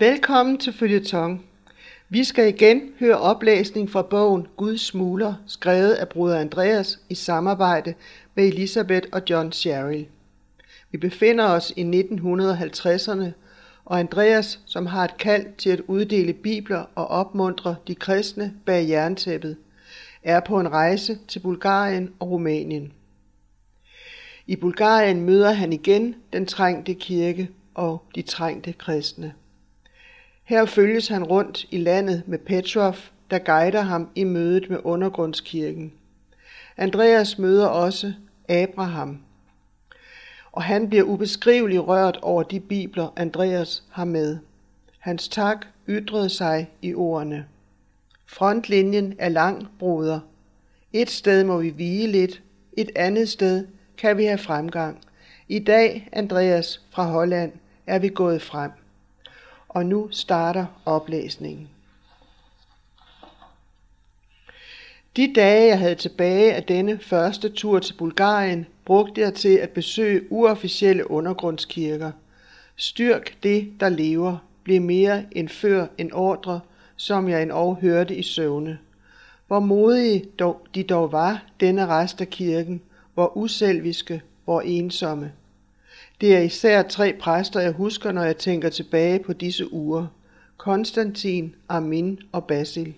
Velkommen til Følgetong. Vi skal igen høre oplæsning fra bogen Guds Smuler, skrevet af bruder Andreas i samarbejde med Elisabeth og John Sherrill. Vi befinder os i 1950'erne, og Andreas, som har et kald til at uddele bibler og opmuntre de kristne bag jerntæppet, er på en rejse til Bulgarien og Rumænien. I Bulgarien møder han igen den trængte kirke og de trængte kristne. Her følges han rundt i landet med Petrov, der guider ham i mødet med undergrundskirken. Andreas møder også Abraham, og han bliver ubeskriveligt rørt over de bibler, Andreas har med. Hans tak ytrede sig i ordene. Frontlinjen er lang, broder. Et sted må vi vige lidt, et andet sted kan vi have fremgang. I dag, Andreas fra Holland, er vi gået frem. Og nu starter oplæsningen. De dage, jeg havde tilbage af denne første tur til Bulgarien, brugte jeg til at besøge uofficielle undergrundskirker. Styrk det, der lever, blev mere end før en ordre, som jeg endog hørte i søvne. Hvor modige dog, de dog var, denne rest af kirken, hvor uselviske, hvor ensomme. Det er især tre præster, jeg husker, når jeg tænker tilbage på disse uger. Konstantin, Armin og Basil.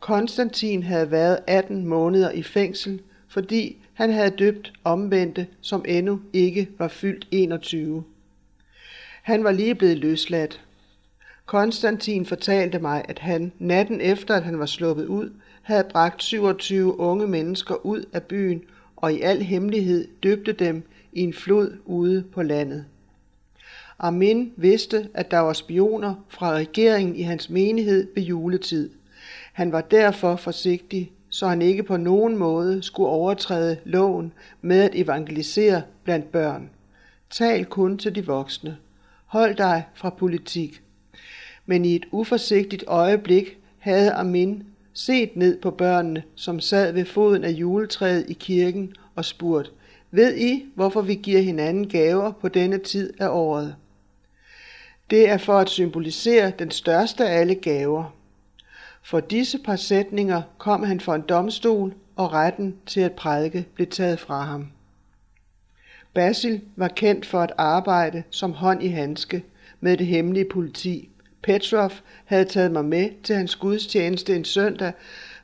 Konstantin havde været 18 måneder i fængsel, fordi han havde døbt omvendte, som endnu ikke var fyldt 21. Han var lige blevet løsladt. Konstantin fortalte mig, at han natten efter, at han var sluppet ud, havde bragt 27 unge mennesker ud af byen og i al hemmelighed døbte dem i en flod ude på landet. Armin vidste, at der var spioner fra regeringen i hans menighed ved juletid. Han var derfor forsigtig, så han ikke på nogen måde skulle overtræde loven med at evangelisere blandt børn. Tal kun til de voksne. Hold dig fra politik. Men i et uforsigtigt øjeblik havde Armin set ned på børnene, som sad ved foden af juletræet i kirken og spurgt, ved I, hvorfor vi giver hinanden gaver på denne tid af året? Det er for at symbolisere den største af alle gaver. For disse par sætninger kom han for en domstol, og retten til at prædike blev taget fra ham. Basil var kendt for at arbejde som hånd i handske med det hemmelige politi. Petrov havde taget mig med til hans gudstjeneste en søndag,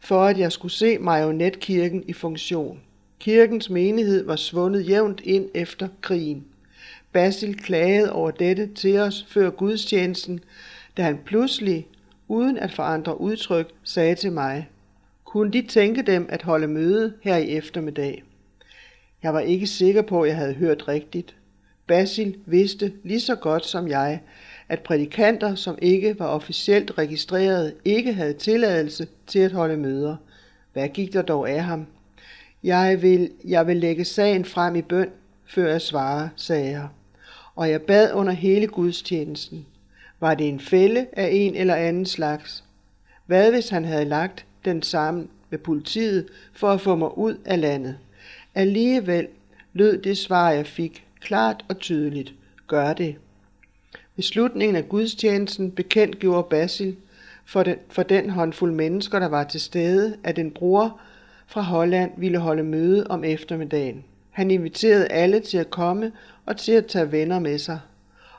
for at jeg skulle se marionetkirken i funktion. Kirkens menighed var svundet jævnt ind efter krigen. Basil klagede over dette til os før gudstjenesten, da han pludselig, uden at forandre udtryk, sagde til mig, kunne de tænke dem at holde møde her i eftermiddag? Jeg var ikke sikker på, at jeg havde hørt rigtigt. Basil vidste lige så godt som jeg, at prædikanter, som ikke var officielt registreret, ikke havde tilladelse til at holde møder. Hvad gik der dog af ham? Jeg vil, jeg vil lægge sagen frem i bøn, før jeg svarer, sagde jeg. Og jeg bad under hele gudstjenesten. Var det en fælde af en eller anden slags? Hvad hvis han havde lagt den sammen med politiet for at få mig ud af landet? Alligevel lød det svar, jeg fik, klart og tydeligt. Gør det. Ved slutningen af gudstjenesten bekendtgjorde Basil for den, for den håndfuld mennesker, der var til stede, at en bror fra Holland ville holde møde om eftermiddagen. Han inviterede alle til at komme og til at tage venner med sig.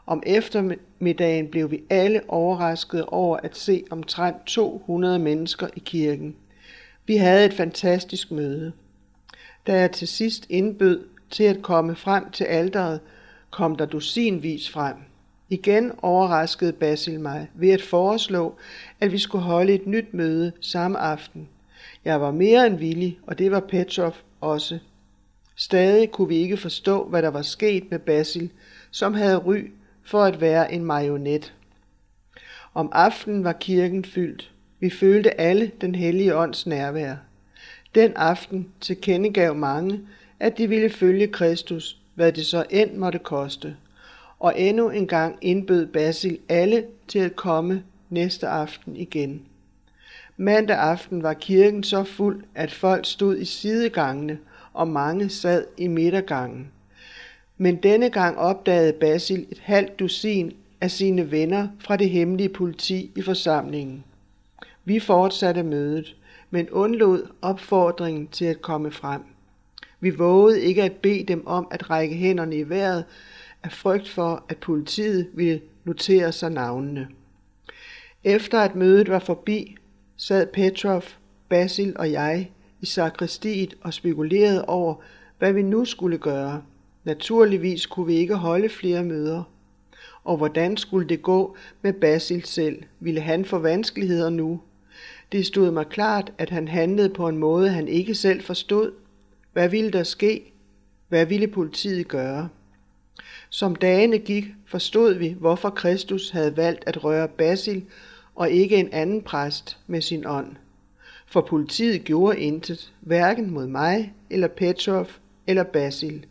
Om eftermiddagen blev vi alle overrasket over at se omtrent 200 mennesker i kirken. Vi havde et fantastisk møde. Da jeg til sidst indbød til at komme frem til alderet, kom der dusinvis frem. Igen overraskede Basil mig ved at foreslå, at vi skulle holde et nyt møde samme aften. Jeg var mere end villig, og det var Petrov også. Stadig kunne vi ikke forstå, hvad der var sket med Basil, som havde ry for at være en marionet. Om aftenen var kirken fyldt. Vi følte alle den hellige ånds nærvær. Den aften tilkendegav mange, at de ville følge Kristus, hvad det så end måtte koste. Og endnu en gang indbød Basil alle til at komme næste aften igen. Mandag aften var kirken så fuld, at folk stod i sidegangene, og mange sad i midtergangen. Men denne gang opdagede Basil et halvt dusin af sine venner fra det hemmelige politi i forsamlingen. Vi fortsatte mødet, men undlod opfordringen til at komme frem. Vi vågede ikke at bede dem om at række hænderne i vejret af frygt for, at politiet ville notere sig navnene. Efter at mødet var forbi, sad Petrov, Basil og jeg i sakristiet og spekulerede over, hvad vi nu skulle gøre. Naturligvis kunne vi ikke holde flere møder. Og hvordan skulle det gå med Basil selv? Ville han få vanskeligheder nu? Det stod mig klart, at han handlede på en måde, han ikke selv forstod. Hvad ville der ske? Hvad ville politiet gøre? Som dagene gik, forstod vi, hvorfor Kristus havde valgt at røre Basil og ikke en anden præst med sin ånd. For politiet gjorde intet, hverken mod mig eller Petrov eller Basil.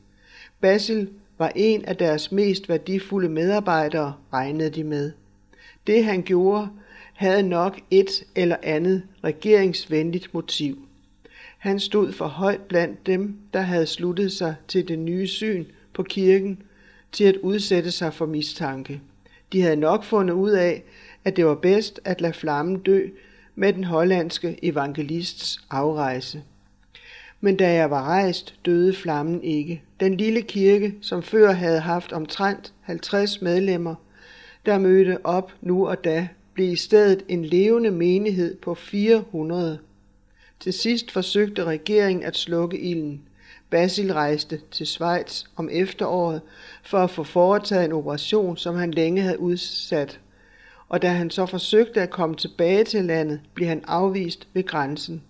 Basil var en af deres mest værdifulde medarbejdere, regnede de med. Det han gjorde, havde nok et eller andet regeringsvenligt motiv. Han stod for højt blandt dem, der havde sluttet sig til det nye syn på kirken, til at udsætte sig for mistanke. De havde nok fundet ud af, at det var bedst at lade flammen dø med den hollandske evangelists afrejse. Men da jeg var rejst, døde flammen ikke. Den lille kirke, som før havde haft omtrent 50 medlemmer, der mødte op nu og da, blev i stedet en levende menighed på 400. Til sidst forsøgte regeringen at slukke ilden. Basil rejste til Schweiz om efteråret for at få foretaget en operation, som han længe havde udsat. Og da han så forsøgte at komme tilbage til landet, blev han afvist ved grænsen.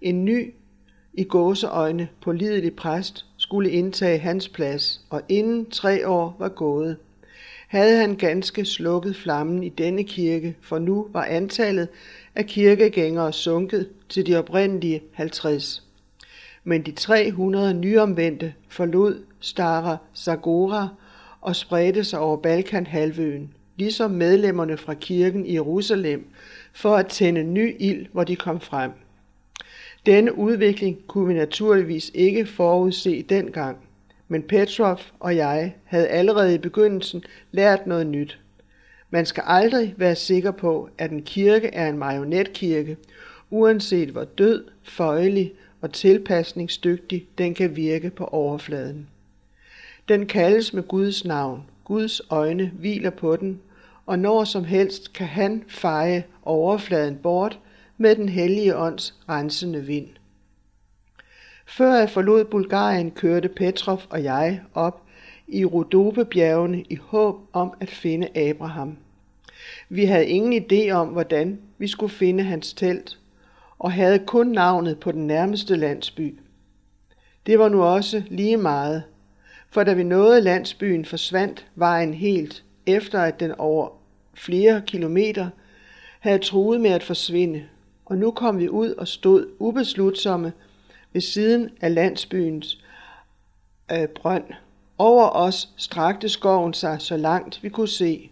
En ny, i gåseøjne pålidelig præst skulle indtage hans plads, og inden tre år var gået, havde han ganske slukket flammen i denne kirke, for nu var antallet af kirkegængere sunket til de oprindelige 50. Men de 300 nyomvendte forlod Stara Zagora og spredte sig over Balkanhalvøen, ligesom medlemmerne fra kirken i Jerusalem, for at tænde ny ild, hvor de kom frem. Denne udvikling kunne vi naturligvis ikke forudse dengang, men Petrov og jeg havde allerede i begyndelsen lært noget nyt. Man skal aldrig være sikker på, at en kirke er en marionetkirke, uanset hvor død, føjelig og tilpasningsdygtig den kan virke på overfladen. Den kaldes med Guds navn. Guds øjne hviler på den, og når som helst kan han feje overfladen bort med den hellige ånds rensende vind. Før jeg forlod Bulgarien, kørte Petrov og jeg op i Rodobebjergene i håb om at finde Abraham. Vi havde ingen idé om, hvordan vi skulle finde hans telt, og havde kun navnet på den nærmeste landsby. Det var nu også lige meget, for da vi nåede landsbyen, forsvandt vejen helt, efter at den over flere kilometer havde truet med at forsvinde, og nu kom vi ud og stod ubeslutsomme ved siden af landsbyens øh, brønd. Over os strakte skoven sig så langt vi kunne se.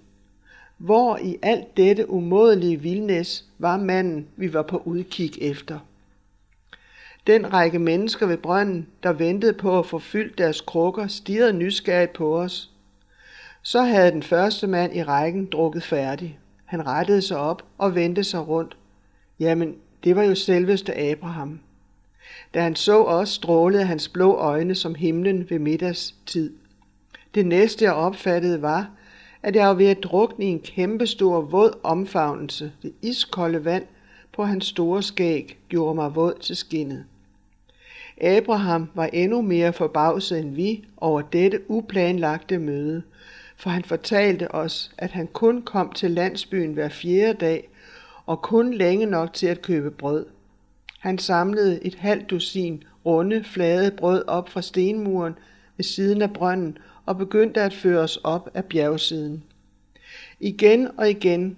Hvor i alt dette umådelige vildnæs var manden, vi var på udkig efter. Den række mennesker ved brønden, der ventede på at få fyldt deres krukker, stirrede nysgerrigt på os. Så havde den første mand i rækken drukket færdig. Han rettede sig op og vendte sig rundt. Jamen, det var jo selveste Abraham. Da han så os, strålede hans blå øjne som himlen ved middagstid. Det næste jeg opfattede var, at jeg var ved at drukne i en kæmpestor våd omfavnelse. Det iskolde vand på hans store skæg gjorde mig våd til skinnet. Abraham var endnu mere forbavset end vi over dette uplanlagte møde, for han fortalte os, at han kun kom til landsbyen hver fjerde dag, og kun længe nok til at købe brød. Han samlede et halvt dusin runde, flade brød op fra stenmuren ved siden af brønden og begyndte at føre os op af bjergsiden. Igen og igen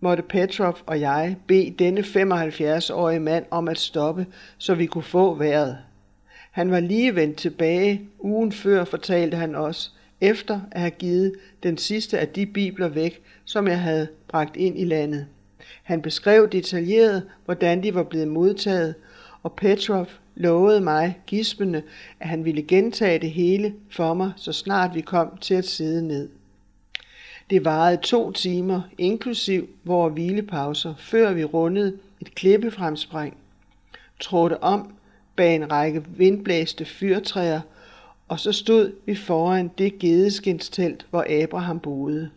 måtte Petrov og jeg bede denne 75-årige mand om at stoppe, så vi kunne få vejret. Han var lige vendt tilbage ugen før, fortalte han os, efter at have givet den sidste af de bibler væk, som jeg havde bragt ind i landet. Han beskrev detaljeret, hvordan de var blevet modtaget, og Petrov lovede mig gispende, at han ville gentage det hele for mig, så snart vi kom til at sidde ned. Det varede to timer, inklusiv vores hvilepauser, før vi rundede et klippefremspring, trådte om bag en række vindblæste fyrtræer, og så stod vi foran det gedeskinstelt, hvor Abraham boede.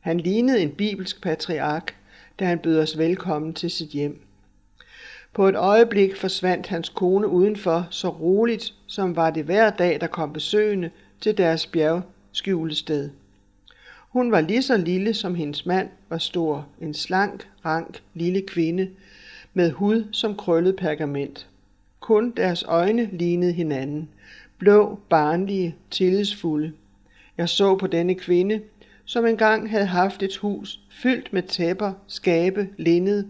Han lignede en bibelsk patriark, da han bød os velkommen til sit hjem. På et øjeblik forsvandt hans kone udenfor, så roligt som var det hver dag, der kom besøgende til deres bjergskjulested. Hun var lige så lille, som hendes mand var stor, en slank, rank, lille kvinde, med hud som krøllet pergament. Kun deres øjne lignede hinanden, blå, barnlige, tillidsfulde. Jeg så på denne kvinde, som engang havde haft et hus fyldt med tæpper, skabe, linned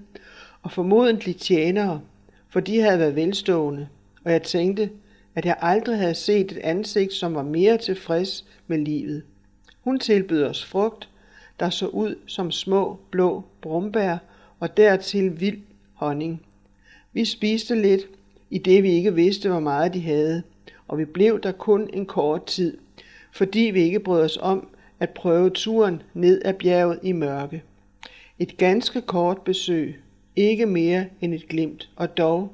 og formodentlig tjenere, for de havde været velstående, og jeg tænkte, at jeg aldrig havde set et ansigt, som var mere tilfreds med livet. Hun tilbød os frugt, der så ud som små blå brumbær og dertil vild honning. Vi spiste lidt, i det vi ikke vidste, hvor meget de havde, og vi blev der kun en kort tid, fordi vi ikke brød os om at prøve turen ned ad bjerget i mørke. Et ganske kort besøg, ikke mere end et glimt, og dog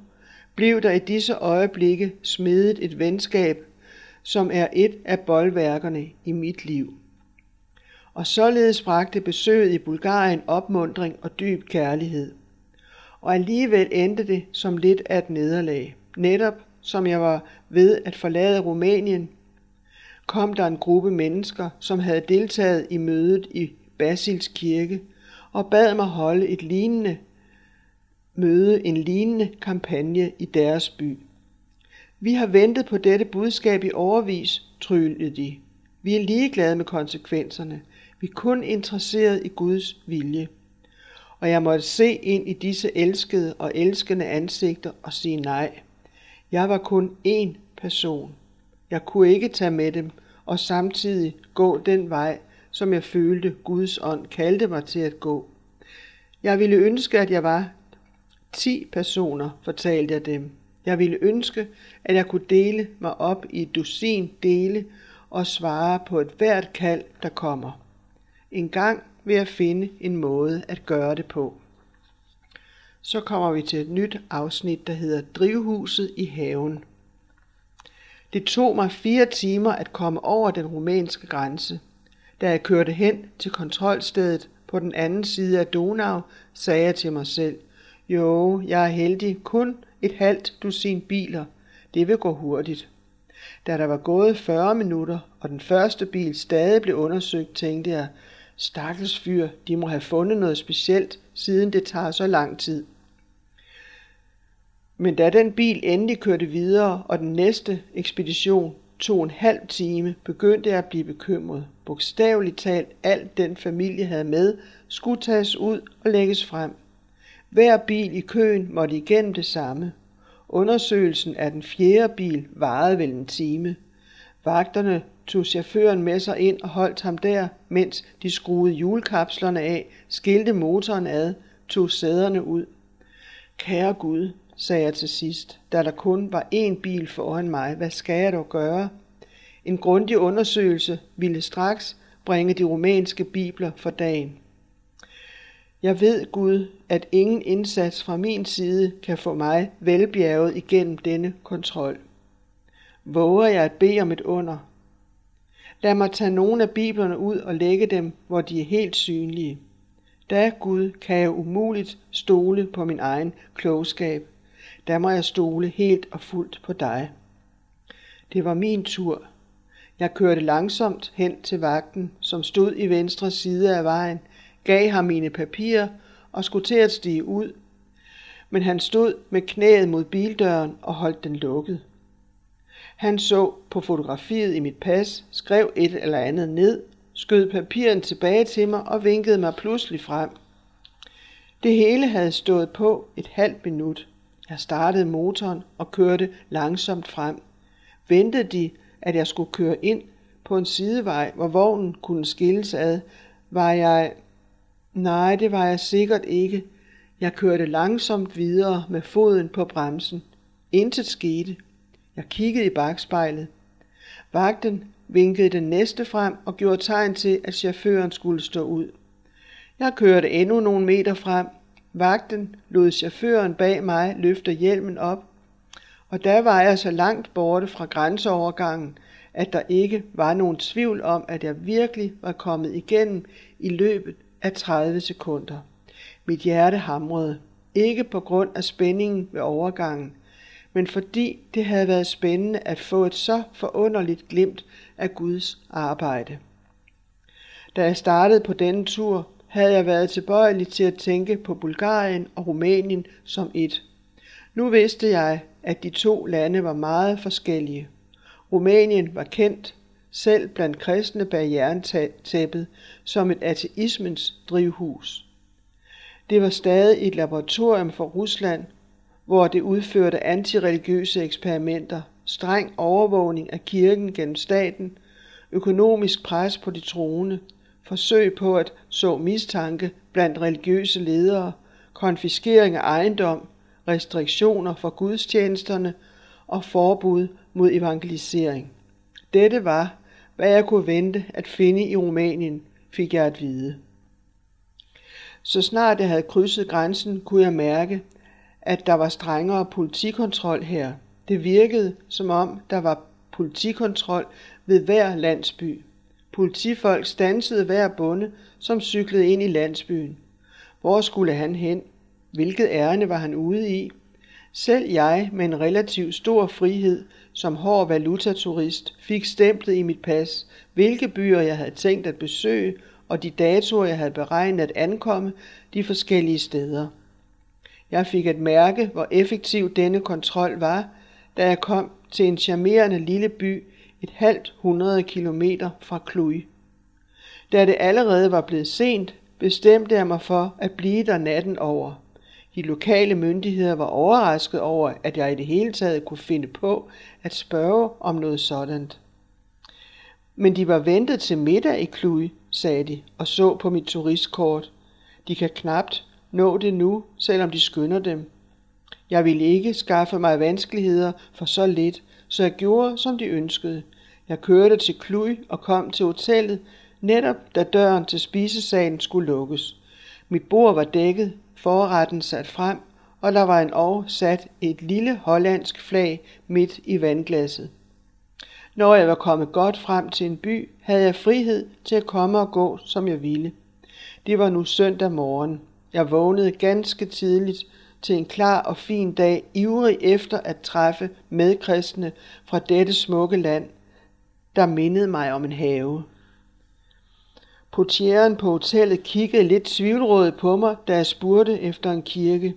blev der i disse øjeblikke smedet et venskab, som er et af boldværkerne i mit liv. Og således bragte besøget i Bulgarien opmundring og dyb kærlighed. Og alligevel endte det som lidt af et nederlag. Netop som jeg var ved at forlade Rumænien, kom der en gruppe mennesker, som havde deltaget i mødet i Basils kirke, og bad mig holde et lignende møde, en lignende kampagne i deres by. Vi har ventet på dette budskab i overvis, tryllede de. Vi er ligeglade med konsekvenserne. Vi er kun interesseret i Guds vilje. Og jeg måtte se ind i disse elskede og elskende ansigter og sige nej. Jeg var kun én person. Jeg kunne ikke tage med dem og samtidig gå den vej, som jeg følte Guds ånd kaldte mig til at gå. Jeg ville ønske, at jeg var ti personer, fortalte jeg dem. Jeg ville ønske, at jeg kunne dele mig op i et dusin dele og svare på et hvert kald, der kommer. En gang vil jeg finde en måde at gøre det på. Så kommer vi til et nyt afsnit, der hedder Drivhuset i haven. Det tog mig fire timer at komme over den rumænske grænse. Da jeg kørte hen til kontrolstedet på den anden side af Donau, sagde jeg til mig selv, jo, jeg er heldig, kun et halvt dusin biler. Det vil gå hurtigt. Da der var gået 40 minutter, og den første bil stadig blev undersøgt, tænkte jeg, stakkels fyr, de må have fundet noget specielt, siden det tager så lang tid. Men da den bil endelig kørte videre, og den næste ekspedition tog en halv time, begyndte jeg at blive bekymret. Bogstaveligt talt, alt den familie havde med, skulle tages ud og lægges frem. Hver bil i køen måtte igennem det samme. Undersøgelsen af den fjerde bil varede vel en time. Vagterne tog chaufføren med sig ind og holdt ham der, mens de skruede hjulkapslerne af, skilte motoren ad, tog sæderne ud. Kære Gud, sagde jeg til sidst, da der kun var én bil foran mig. Hvad skal jeg dog gøre? En grundig undersøgelse ville straks bringe de romanske bibler for dagen. Jeg ved, Gud, at ingen indsats fra min side kan få mig velbjerget igennem denne kontrol. Våger jeg at bede om et under? Lad mig tage nogle af biblerne ud og lægge dem, hvor de er helt synlige. Da, Gud, kan jeg umuligt stole på min egen klogskab der må jeg stole helt og fuldt på dig. Det var min tur. Jeg kørte langsomt hen til vagten, som stod i venstre side af vejen, gav ham mine papirer og skulle til at stige ud. Men han stod med knæet mod bildøren og holdt den lukket. Han så på fotografiet i mit pas, skrev et eller andet ned, skød papiren tilbage til mig og vinkede mig pludselig frem. Det hele havde stået på et halvt minut. Jeg startede motoren og kørte langsomt frem. Ventede de, at jeg skulle køre ind på en sidevej, hvor vognen kunne skilles ad, var jeg... Nej, det var jeg sikkert ikke. Jeg kørte langsomt videre med foden på bremsen. Intet skete. Jeg kiggede i bagspejlet. Vagten vinkede den næste frem og gjorde tegn til, at chaufføren skulle stå ud. Jeg kørte endnu nogle meter frem. Vagten lod chaufføren bag mig løfte hjelmen op, og der var jeg så langt borte fra grænseovergangen, at der ikke var nogen tvivl om, at jeg virkelig var kommet igennem i løbet af 30 sekunder. Mit hjerte hamrede, ikke på grund af spændingen ved overgangen, men fordi det havde været spændende at få et så forunderligt glimt af Guds arbejde. Da jeg startede på denne tur, havde jeg været tilbøjelig til at tænke på Bulgarien og Rumænien som et. Nu vidste jeg, at de to lande var meget forskellige. Rumænien var kendt, selv blandt kristne bag jerntæppet, som et ateismens drivhus. Det var stadig et laboratorium for Rusland, hvor det udførte antireligiøse eksperimenter, streng overvågning af kirken gennem staten, økonomisk pres på de troende, forsøg på at så mistanke blandt religiøse ledere, konfiskering af ejendom, restriktioner for gudstjenesterne og forbud mod evangelisering. Dette var, hvad jeg kunne vente at finde i Rumænien, fik jeg at vide. Så snart jeg havde krydset grænsen, kunne jeg mærke, at der var strengere politikontrol her. Det virkede, som om der var politikontrol ved hver landsby. Politifolk stansede hver bonde, som cyklede ind i landsbyen. Hvor skulle han hen? Hvilket ærne var han ude i? Selv jeg, med en relativt stor frihed, som hård valutaturist, fik stemplet i mit pas, hvilke byer jeg havde tænkt at besøge, og de datoer, jeg havde beregnet at ankomme de forskellige steder. Jeg fik at mærke, hvor effektiv denne kontrol var, da jeg kom til en charmerende lille by et halvt hundrede kilometer fra Cluj. Da det allerede var blevet sent, bestemte jeg mig for at blive der natten over. De lokale myndigheder var overrasket over, at jeg i det hele taget kunne finde på at spørge om noget sådant. Men de var ventet til middag i Cluj, sagde de, og så på mit turistkort. De kan knapt nå det nu, selvom de skynder dem. Jeg ville ikke skaffe mig vanskeligheder for så lidt, så jeg gjorde, som de ønskede. Jeg kørte til Cluj og kom til hotellet, netop da døren til spisesalen skulle lukkes. Mit bord var dækket, forretten sat frem, og der var en år sat et lille hollandsk flag midt i vandglasset. Når jeg var kommet godt frem til en by, havde jeg frihed til at komme og gå, som jeg ville. Det var nu søndag morgen. Jeg vågnede ganske tidligt til en klar og fin dag, ivrig efter at træffe medkristne fra dette smukke land, der mindede mig om en have. Portieren på hotellet kiggede lidt tvivlrådet på mig, da jeg spurgte efter en kirke.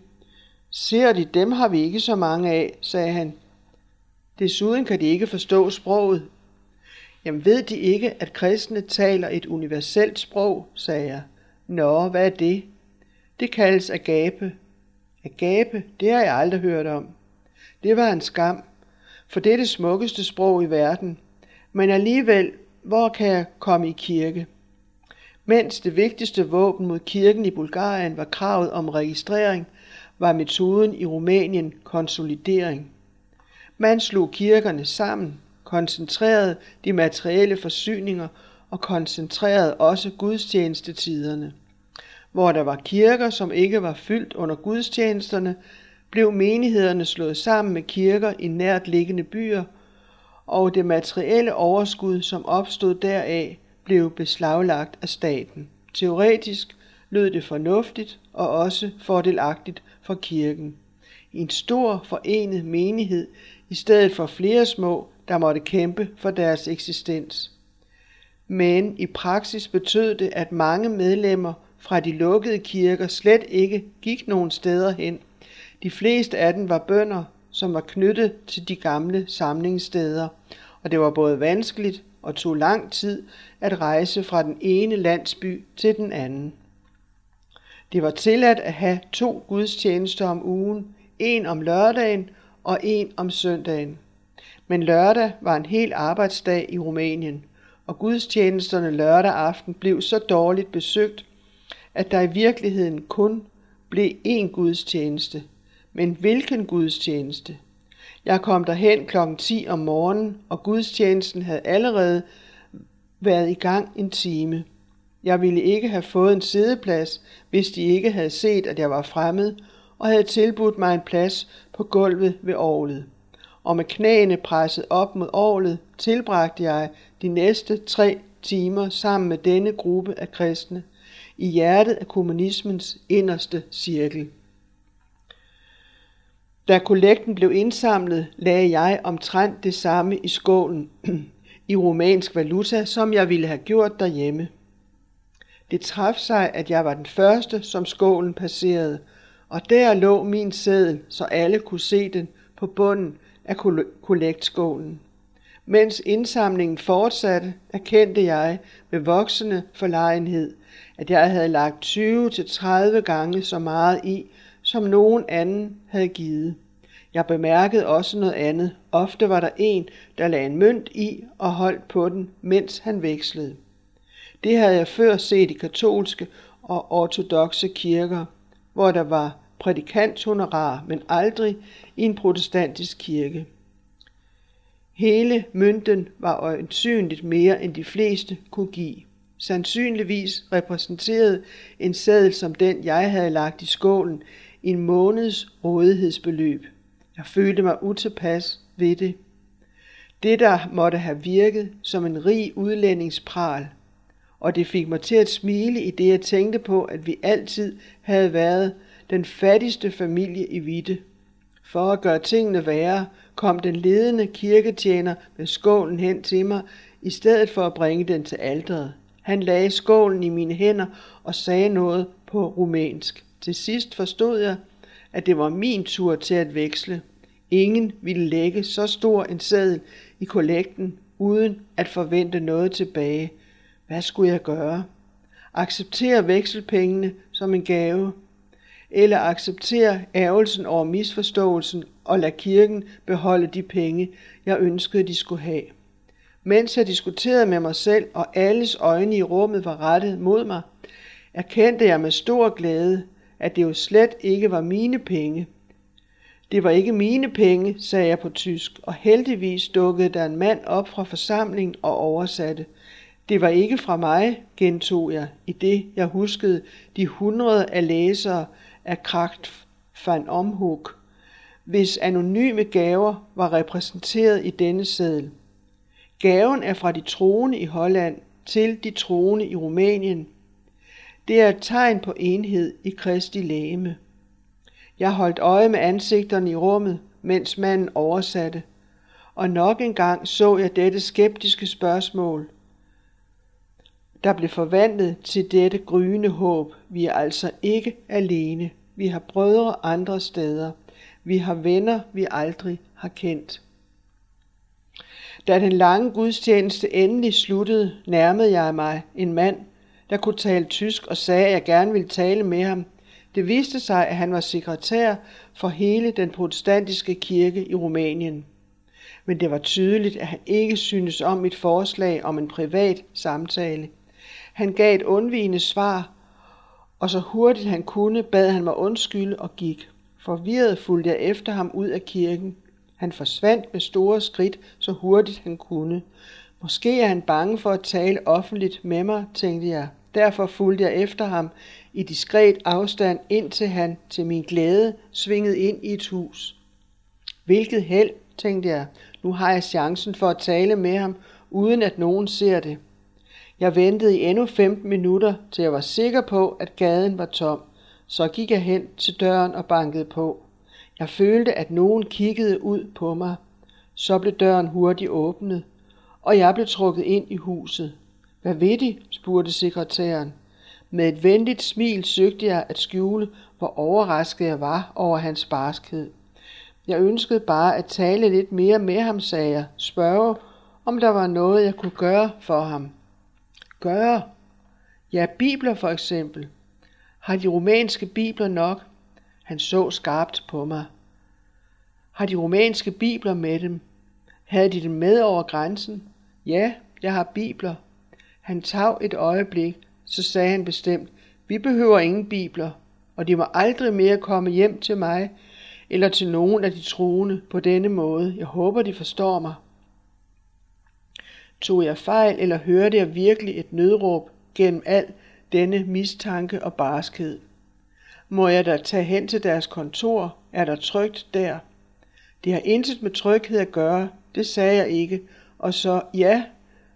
Ser de, dem har vi ikke så mange af, sagde han. Desuden kan de ikke forstå sproget. Jamen ved de ikke, at kristne taler et universelt sprog, sagde jeg. Nå, hvad er det? Det kaldes agape. Agape, det har jeg aldrig hørt om. Det var en skam, for det er det smukkeste sprog i verden. Men alligevel, hvor kan jeg komme i kirke? Mens det vigtigste våben mod kirken i Bulgarien var kravet om registrering, var metoden i Rumænien konsolidering. Man slog kirkerne sammen, koncentrerede de materielle forsyninger og koncentrerede også gudstjenestetiderne. Hvor der var kirker, som ikke var fyldt under gudstjenesterne, blev menighederne slået sammen med kirker i nært liggende byer, og det materielle overskud, som opstod deraf, blev beslaglagt af staten. Teoretisk lød det fornuftigt og også fordelagtigt for kirken. En stor forenet menighed i stedet for flere små, der måtte kæmpe for deres eksistens. Men i praksis betød det, at mange medlemmer fra de lukkede kirker slet ikke gik nogen steder hen. De fleste af dem var bønder, som var knyttet til de gamle samlingssteder, og det var både vanskeligt og tog lang tid at rejse fra den ene landsby til den anden. Det var tilladt at have to gudstjenester om ugen, en om lørdagen og en om søndagen. Men lørdag var en hel arbejdsdag i Rumænien, og gudstjenesterne lørdag aften blev så dårligt besøgt, at der i virkeligheden kun blev én gudstjeneste. Men hvilken gudstjeneste? Jeg kom derhen klokken 10 om morgenen, og gudstjenesten havde allerede været i gang en time. Jeg ville ikke have fået en sædeplads, hvis de ikke havde set, at jeg var fremmed, og havde tilbudt mig en plads på gulvet ved orlet. Og med knæene presset op mod orlet, tilbragte jeg de næste tre timer sammen med denne gruppe af kristne i hjertet af kommunismens inderste cirkel. Da kollekten blev indsamlet, lagde jeg omtrent det samme i skålen i romansk valuta, som jeg ville have gjort derhjemme. Det traf sig, at jeg var den første, som skålen passerede, og der lå min sædel, så alle kunne se den på bunden af kollektskålen. Mens indsamlingen fortsatte, erkendte jeg med voksende forlegenhed, at jeg havde lagt 20-30 gange så meget i, som nogen anden havde givet. Jeg bemærkede også noget andet. Ofte var der en, der lagde en mønt i og holdt på den, mens han vekslede. Det havde jeg før set i katolske og ortodoxe kirker, hvor der var prædikanthonorar, men aldrig i en protestantisk kirke. Hele mønten var øjensynligt mere end de fleste kunne give. Sandsynligvis repræsenterede en seddel som den, jeg havde lagt i skålen, en måneds rådighedsbeløb. Jeg følte mig utilpas ved det. Det, der måtte have virket som en rig udlændingspral, og det fik mig til at smile i det, jeg tænkte på, at vi altid havde været den fattigste familie i Vitte. For at gøre tingene værre, kom den ledende kirketjener med skålen hen til mig, i stedet for at bringe den til alderet. Han lagde skålen i mine hænder og sagde noget på rumænsk. Til sidst forstod jeg, at det var min tur til at veksle. Ingen ville lægge så stor en seddel i kollekten, uden at forvente noget tilbage. Hvad skulle jeg gøre? Acceptere vekselpengene som en gave? Eller acceptere ærgelsen over misforståelsen og lade kirken beholde de penge, jeg ønskede, de skulle have? Mens jeg diskuterede med mig selv, og alles øjne i rummet var rettet mod mig, erkendte jeg med stor glæde, at det jo slet ikke var mine penge. Det var ikke mine penge, sagde jeg på tysk, og heldigvis dukkede der en mand op fra forsamlingen og oversatte. Det var ikke fra mig, gentog jeg, i det jeg huskede de hundrede af læsere af Kraft van Omhug, hvis anonyme gaver var repræsenteret i denne seddel. Gaven er fra de troende i Holland til de troende i Rumænien. Det er et tegn på enhed i Kristi lægeme. Jeg holdt øje med ansigterne i rummet, mens manden oversatte, og nok en gang så jeg dette skeptiske spørgsmål. Der blev forvandlet til dette gryende håb. Vi er altså ikke alene. Vi har brødre andre steder. Vi har venner, vi aldrig har kendt. Da den lange gudstjeneste endelig sluttede, nærmede jeg mig en mand, der kunne tale tysk og sagde, at jeg gerne ville tale med ham. Det viste sig, at han var sekretær for hele den protestantiske kirke i Rumænien. Men det var tydeligt, at han ikke syntes om mit forslag om en privat samtale. Han gav et undvigende svar, og så hurtigt han kunne, bad han mig undskylde og gik. Forvirret fulgte jeg efter ham ud af kirken. Han forsvandt med store skridt, så hurtigt han kunne. Måske er han bange for at tale offentligt med mig, tænkte jeg. Derfor fulgte jeg efter ham i diskret afstand, indtil han til min glæde svingede ind i et hus. Hvilket held, tænkte jeg. Nu har jeg chancen for at tale med ham, uden at nogen ser det. Jeg ventede i endnu 15 minutter, til jeg var sikker på, at gaden var tom. Så gik jeg hen til døren og bankede på. Jeg følte, at nogen kiggede ud på mig. Så blev døren hurtigt åbnet, og jeg blev trukket ind i huset. Hvad ved de? spurgte sekretæren. Med et venligt smil søgte jeg at skjule, hvor overrasket jeg var over hans barskhed. Jeg ønskede bare at tale lidt mere med ham, sagde jeg. Spørge, om der var noget, jeg kunne gøre for ham. Gøre? Ja, bibler for eksempel. Har de romanske bibler nok? Han så skarpt på mig. Har de romanske bibler med dem? Havde de dem med over grænsen? Ja, jeg har bibler. Han tav et øjeblik, så sagde han bestemt, vi behøver ingen bibler, og de må aldrig mere komme hjem til mig, eller til nogen af de troende på denne måde. Jeg håber, de forstår mig. Tog jeg fejl, eller hørte jeg virkelig et nødråb gennem al denne mistanke og barskhed? Må jeg da tage hen til deres kontor? Er der trygt der? Det har intet med tryghed at gøre, det sagde jeg ikke. Og så, ja,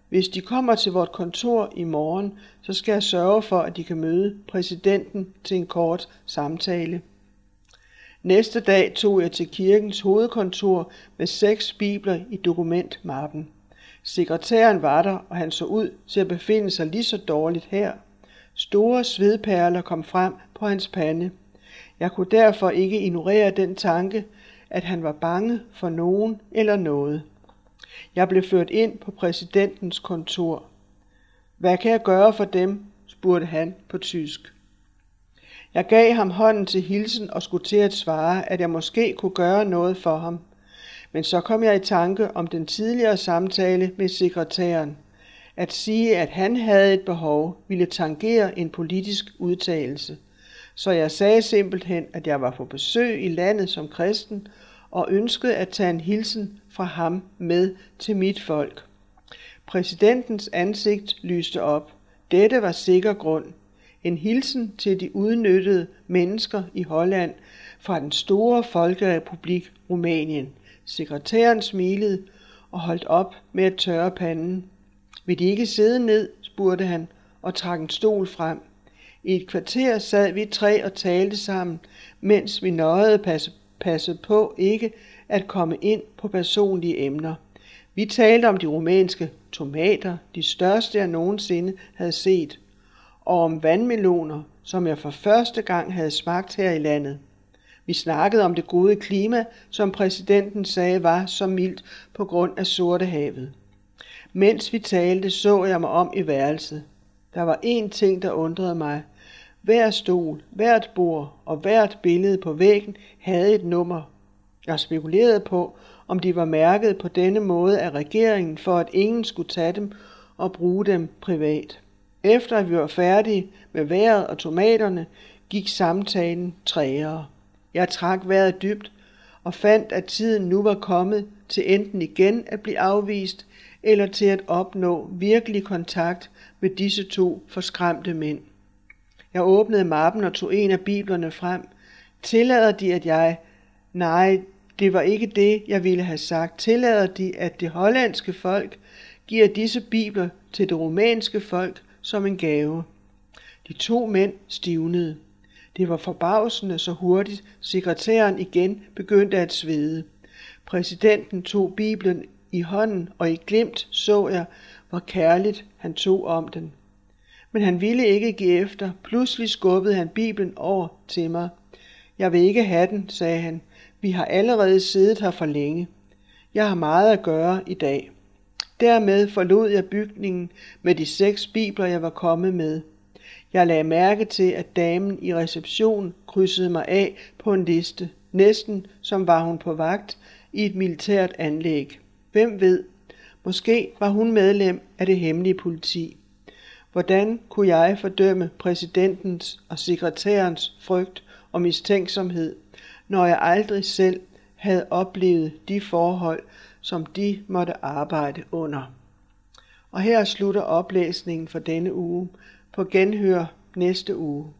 hvis de kommer til vort kontor i morgen, så skal jeg sørge for, at de kan møde præsidenten til en kort samtale. Næste dag tog jeg til kirkens hovedkontor med seks bibler i dokumentmappen. Sekretæren var der, og han så ud til at befinde sig lige så dårligt her. Store svedperler kom frem på hans pande. Jeg kunne derfor ikke ignorere den tanke, at han var bange for nogen eller noget. Jeg blev ført ind på præsidentens kontor. Hvad kan jeg gøre for dem? spurgte han på tysk. Jeg gav ham hånden til hilsen og skulle til at svare, at jeg måske kunne gøre noget for ham. Men så kom jeg i tanke om den tidligere samtale med sekretæren. At sige, at han havde et behov, ville tangere en politisk udtalelse. Så jeg sagde simpelthen, at jeg var på besøg i landet som kristen, og ønskede at tage en hilsen fra ham med til mit folk. Præsidentens ansigt lyste op. Dette var sikker grund. En hilsen til de udnyttede mennesker i Holland fra den store folkerepublik Rumænien. Sekretæren smilede og holdt op med at tørre panden. Vil de ikke sidde ned, spurgte han og trak en stol frem. I et kvarter sad vi tre og talte sammen, mens vi nøjede passe, passet på ikke at komme ind på personlige emner. Vi talte om de rumænske tomater, de største jeg nogensinde havde set, og om vandmeloner, som jeg for første gang havde smagt her i landet. Vi snakkede om det gode klima, som præsidenten sagde var så mildt på grund af Sortehavet. Mens vi talte, så jeg mig om i værelset. Der var én ting, der undrede mig. Hver stol, hvert bord og hvert billede på væggen havde et nummer. Jeg spekulerede på, om de var mærket på denne måde af regeringen, for at ingen skulle tage dem og bruge dem privat. Efter at vi var færdige med vejret og tomaterne, gik samtalen træere. Jeg trak vejret dybt og fandt, at tiden nu var kommet til enten igen at blive afvist, eller til at opnå virkelig kontakt med disse to forskræmte mænd. Jeg åbnede mappen og tog en af biblerne frem. Tillader de, at jeg... Nej, det var ikke det, jeg ville have sagt. Tillader de, at det hollandske folk giver disse bibler til det romanske folk som en gave. De to mænd stivnede. Det var forbavsende så hurtigt, sekretæren igen begyndte at svede. Præsidenten tog Bibelen i hånden, og i glimt så jeg, hvor kærligt han tog om den. Men han ville ikke give efter. Pludselig skubbede han Bibelen over til mig. Jeg vil ikke have den, sagde han. Vi har allerede siddet her for længe. Jeg har meget at gøre i dag. Dermed forlod jeg bygningen med de seks bibler, jeg var kommet med. Jeg lagde mærke til, at damen i reception krydsede mig af på en liste, næsten som var hun på vagt i et militært anlæg. Hvem ved, måske var hun medlem af det hemmelige politi. Hvordan kunne jeg fordømme præsidentens og sekretærens frygt og mistænksomhed, når jeg aldrig selv havde oplevet de forhold, som de måtte arbejde under. Og her slutter oplæsningen for denne uge. På genhør næste uge.